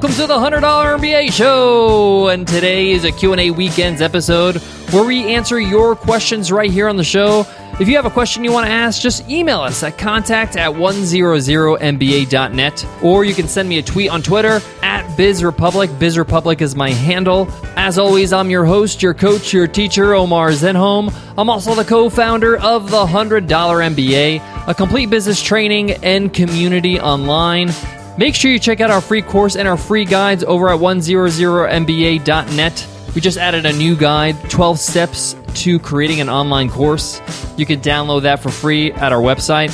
Welcome to the $100 MBA show. And today is a Q&A weekends episode where we answer your questions right here on the show. If you have a question you want to ask, just email us at contact at 100mba.net or you can send me a tweet on Twitter at BizRepublic. BizRepublic is my handle. As always, I'm your host, your coach, your teacher, Omar Zenhom. I'm also the co-founder of the $100 MBA, a complete business training and community online. Make sure you check out our free course and our free guides over at 100mba.net. We just added a new guide, 12 steps to creating an online course. You can download that for free at our website.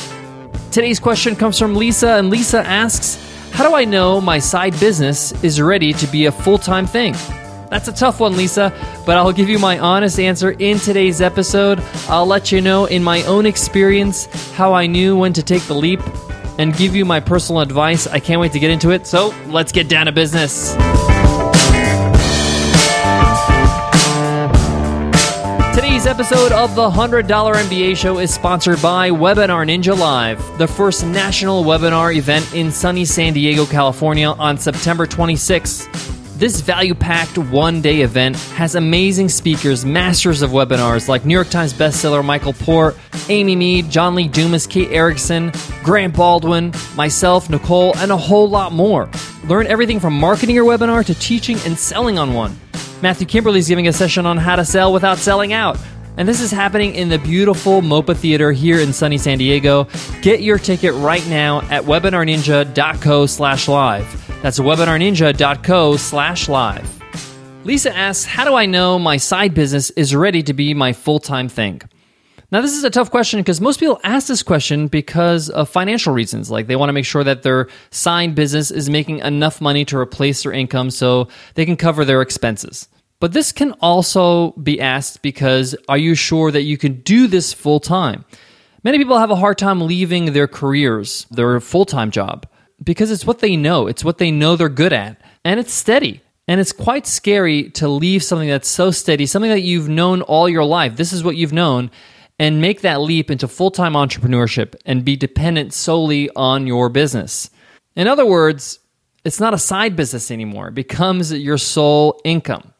Today's question comes from Lisa, and Lisa asks, How do I know my side business is ready to be a full time thing? That's a tough one, Lisa, but I'll give you my honest answer in today's episode. I'll let you know in my own experience how I knew when to take the leap and give you my personal advice. I can't wait to get into it, so let's get down to business. Today's episode of the $100 MBA show is sponsored by Webinar Ninja Live, the first national webinar event in sunny San Diego, California on September 26th. This value packed one day event has amazing speakers, masters of webinars like New York Times bestseller Michael Port, Amy Mead, John Lee Dumas, Kate Erickson, Grant Baldwin, myself, Nicole, and a whole lot more. Learn everything from marketing your webinar to teaching and selling on one. Matthew Kimberley is giving a session on how to sell without selling out. And this is happening in the beautiful MOPA Theater here in sunny San Diego. Get your ticket right now at webinarninja.co slash live. That's webinarninja.co slash live. Lisa asks, how do I know my side business is ready to be my full-time thing? Now, this is a tough question because most people ask this question because of financial reasons. Like they want to make sure that their side business is making enough money to replace their income so they can cover their expenses. But this can also be asked because are you sure that you can do this full time? Many people have a hard time leaving their careers, their full time job, because it's what they know. It's what they know they're good at, and it's steady. And it's quite scary to leave something that's so steady, something that you've known all your life. This is what you've known, and make that leap into full time entrepreneurship and be dependent solely on your business. In other words, it's not a side business anymore, it becomes your sole income.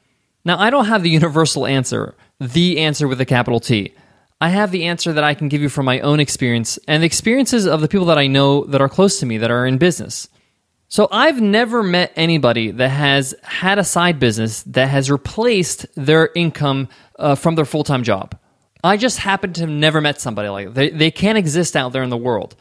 Now, I don't have the universal answer, the answer with a capital T. I have the answer that I can give you from my own experience and the experiences of the people that I know that are close to me that are in business. So I've never met anybody that has had a side business that has replaced their income uh, from their full time job. I just happen to have never met somebody like that. They, they can't exist out there in the world,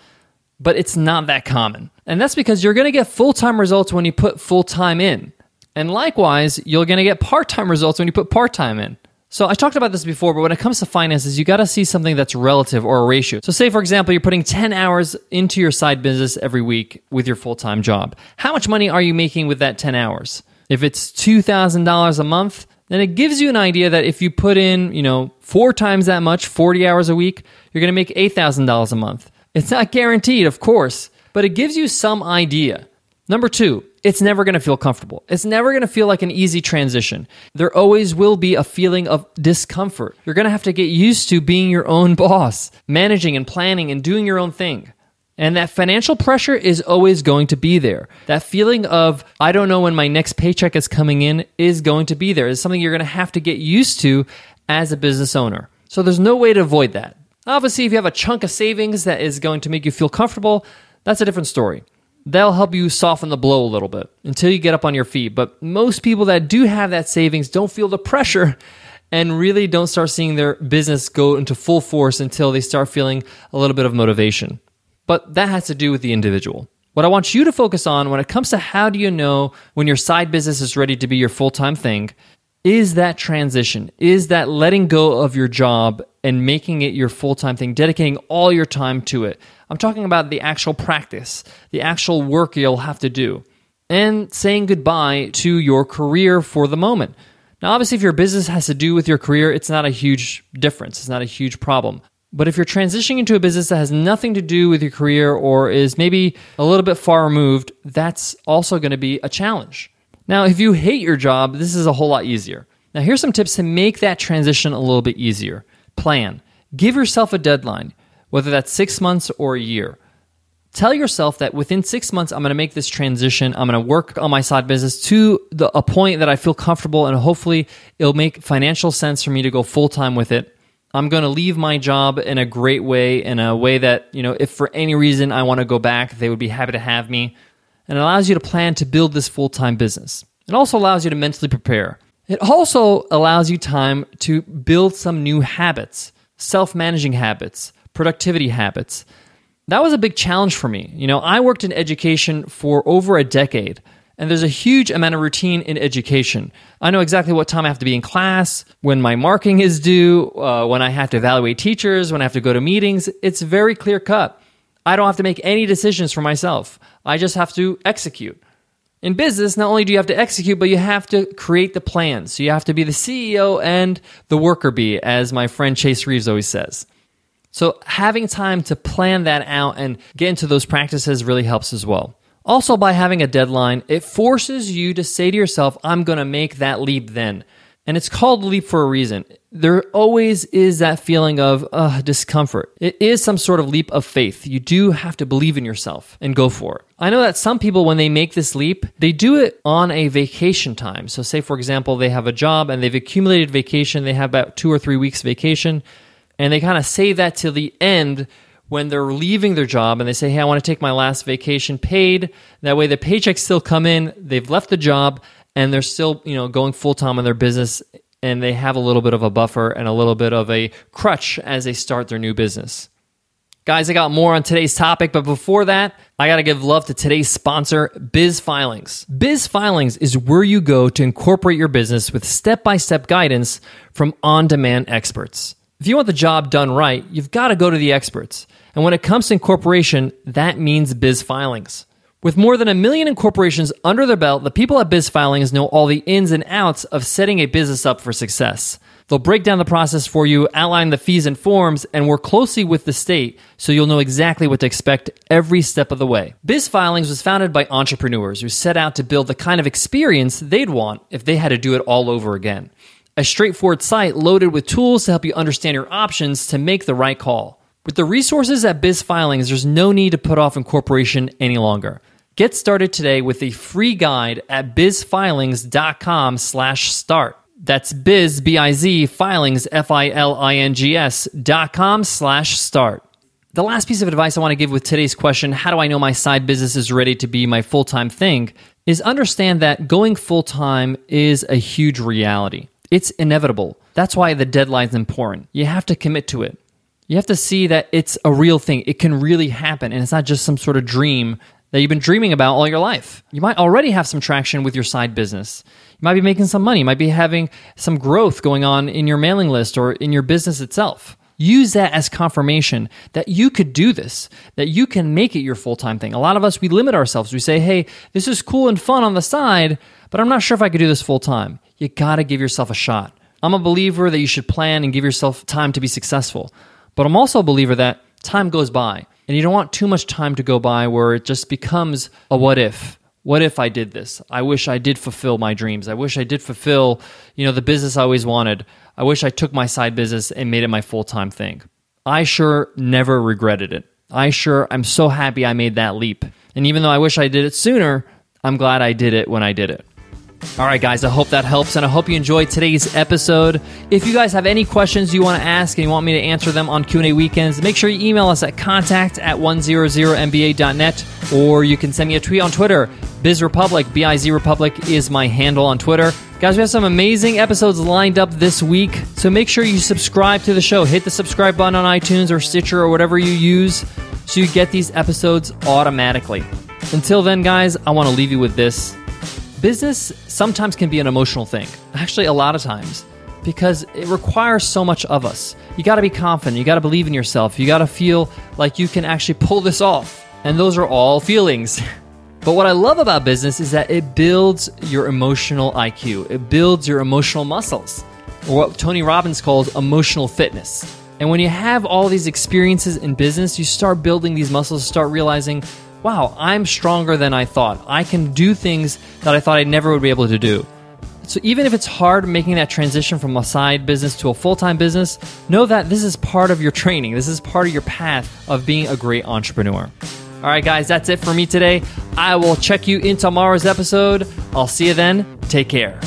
but it's not that common. And that's because you're going to get full time results when you put full time in. And likewise, you're going to get part time results when you put part time in. So I talked about this before, but when it comes to finances, you got to see something that's relative or a ratio. So say for example, you're putting 10 hours into your side business every week with your full-time job. How much money are you making with that 10 hours? If it's $2,000 a month, then it gives you an idea that if you put in, you know, four times that much, 40 hours a week, you're going to make $8,000 a month. It's not guaranteed, of course, but it gives you some idea. Number two, it's never going to feel comfortable. It's never going to feel like an easy transition. There always will be a feeling of discomfort. You're going to have to get used to being your own boss, managing and planning and doing your own thing. And that financial pressure is always going to be there. That feeling of, I don't know when my next paycheck is coming in, is going to be there. It's something you're going to have to get used to as a business owner. So there's no way to avoid that. Obviously, if you have a chunk of savings that is going to make you feel comfortable, that's a different story that'll help you soften the blow a little bit until you get up on your feet. But most people that do have that savings don't feel the pressure and really don't start seeing their business go into full force until they start feeling a little bit of motivation. But that has to do with the individual. What I want you to focus on when it comes to how do you know when your side business is ready to be your full time thing is that transition, is that letting go of your job and making it your full time thing, dedicating all your time to it. I'm talking about the actual practice, the actual work you'll have to do, and saying goodbye to your career for the moment. Now, obviously, if your business has to do with your career, it's not a huge difference, it's not a huge problem. But if you're transitioning into a business that has nothing to do with your career or is maybe a little bit far removed, that's also going to be a challenge. Now, if you hate your job, this is a whole lot easier. Now, here's some tips to make that transition a little bit easier. Plan. Give yourself a deadline whether that's six months or a year. Tell yourself that within six months, I'm going to make this transition. I'm going to work on my side business to the, a point that I feel comfortable and hopefully it'll make financial sense for me to go full time with it. I'm going to leave my job in a great way, in a way that, you know, if for any reason I want to go back, they would be happy to have me. And it allows you to plan to build this full time business. It also allows you to mentally prepare. It also allows you time to build some new habits, self managing habits, productivity habits that was a big challenge for me. You know, I worked in education for over a decade, and there's a huge amount of routine in education. I know exactly what time I have to be in class, when my marking is due, uh, when I have to evaluate teachers, when I have to go to meetings. It's very clear cut. I don't have to make any decisions for myself. I just have to execute. In business, not only do you have to execute, but you have to create the plans. So you have to be the CEO and the worker bee, as my friend Chase Reeves always says. So having time to plan that out and get into those practices really helps as well. Also, by having a deadline, it forces you to say to yourself, I'm going to make that leap then. And it's called leap for a reason. There always is that feeling of uh, discomfort. It is some sort of leap of faith. You do have to believe in yourself and go for it. I know that some people, when they make this leap, they do it on a vacation time. So, say, for example, they have a job and they've accumulated vacation, they have about two or three weeks vacation and they kind of save that till the end when they're leaving their job and they say, Hey, I want to take my last vacation paid. That way the paychecks still come in, they've left the job and they're still, you know, going full time on their business and they have a little bit of a buffer and a little bit of a crutch as they start their new business. Guys, I got more on today's topic, but before that, I got to give love to today's sponsor, Biz Filings. Biz Filings is where you go to incorporate your business with step by step guidance from on demand experts. If you want the job done right, you've got to go to the experts. And when it comes to incorporation, that means biz filings. With more than a million incorporations under their belt, the people at Biz Filings know all the ins and outs of setting a business up for success. They'll break down the process for you, outline the fees and forms, and work closely with the state so you'll know exactly what to expect every step of the way. Biz Filings was founded by entrepreneurs who set out to build the kind of experience they'd want if they had to do it all over again a straightforward site loaded with tools to help you understand your options to make the right call. With the resources at Biz Filings, there's no need to put off incorporation any longer. Get started today with a free guide at bizfilings.com slash start. That's biz, B-I-Z, filings, F-I-L-I-N-G-S dot com slash start. The last piece of advice I want to give with today's question, how do I know my side business is ready to be my full-time thing, is understand that going full-time is a huge reality. It's inevitable. That's why the deadline's important. You have to commit to it. You have to see that it's a real thing. It can really happen, and it's not just some sort of dream that you've been dreaming about all your life. You might already have some traction with your side business. You might be making some money. You might be having some growth going on in your mailing list or in your business itself. Use that as confirmation that you could do this, that you can make it your full time thing. A lot of us, we limit ourselves. We say, hey, this is cool and fun on the side, but I'm not sure if I could do this full time you got to give yourself a shot. I'm a believer that you should plan and give yourself time to be successful. But I'm also a believer that time goes by and you don't want too much time to go by where it just becomes a what if. What if I did this? I wish I did fulfill my dreams. I wish I did fulfill, you know, the business I always wanted. I wish I took my side business and made it my full-time thing. I sure never regretted it. I sure I'm so happy I made that leap. And even though I wish I did it sooner, I'm glad I did it when I did it. All right, guys, I hope that helps, and I hope you enjoyed today's episode. If you guys have any questions you want to ask and you want me to answer them on Q&A weekends, make sure you email us at contact at 100mba.net, or you can send me a tweet on Twitter. BizRepublic, B-I-Z Republic is my handle on Twitter. Guys, we have some amazing episodes lined up this week, so make sure you subscribe to the show. Hit the subscribe button on iTunes or Stitcher or whatever you use so you get these episodes automatically. Until then, guys, I want to leave you with this business sometimes can be an emotional thing. Actually, a lot of times, because it requires so much of us. You got to be confident. You got to believe in yourself. You got to feel like you can actually pull this off. And those are all feelings. But what I love about business is that it builds your emotional IQ, it builds your emotional muscles, or what Tony Robbins calls emotional fitness. And when you have all these experiences in business, you start building these muscles, start realizing wow, I'm stronger than I thought. I can do things that I thought I never would be able to do. So even if it's hard making that transition from a side business to a full time business, know that this is part of your training. This is part of your path of being a great entrepreneur. All right, guys, that's it for me today. I will check you in tomorrow's episode. I'll see you then. Take care.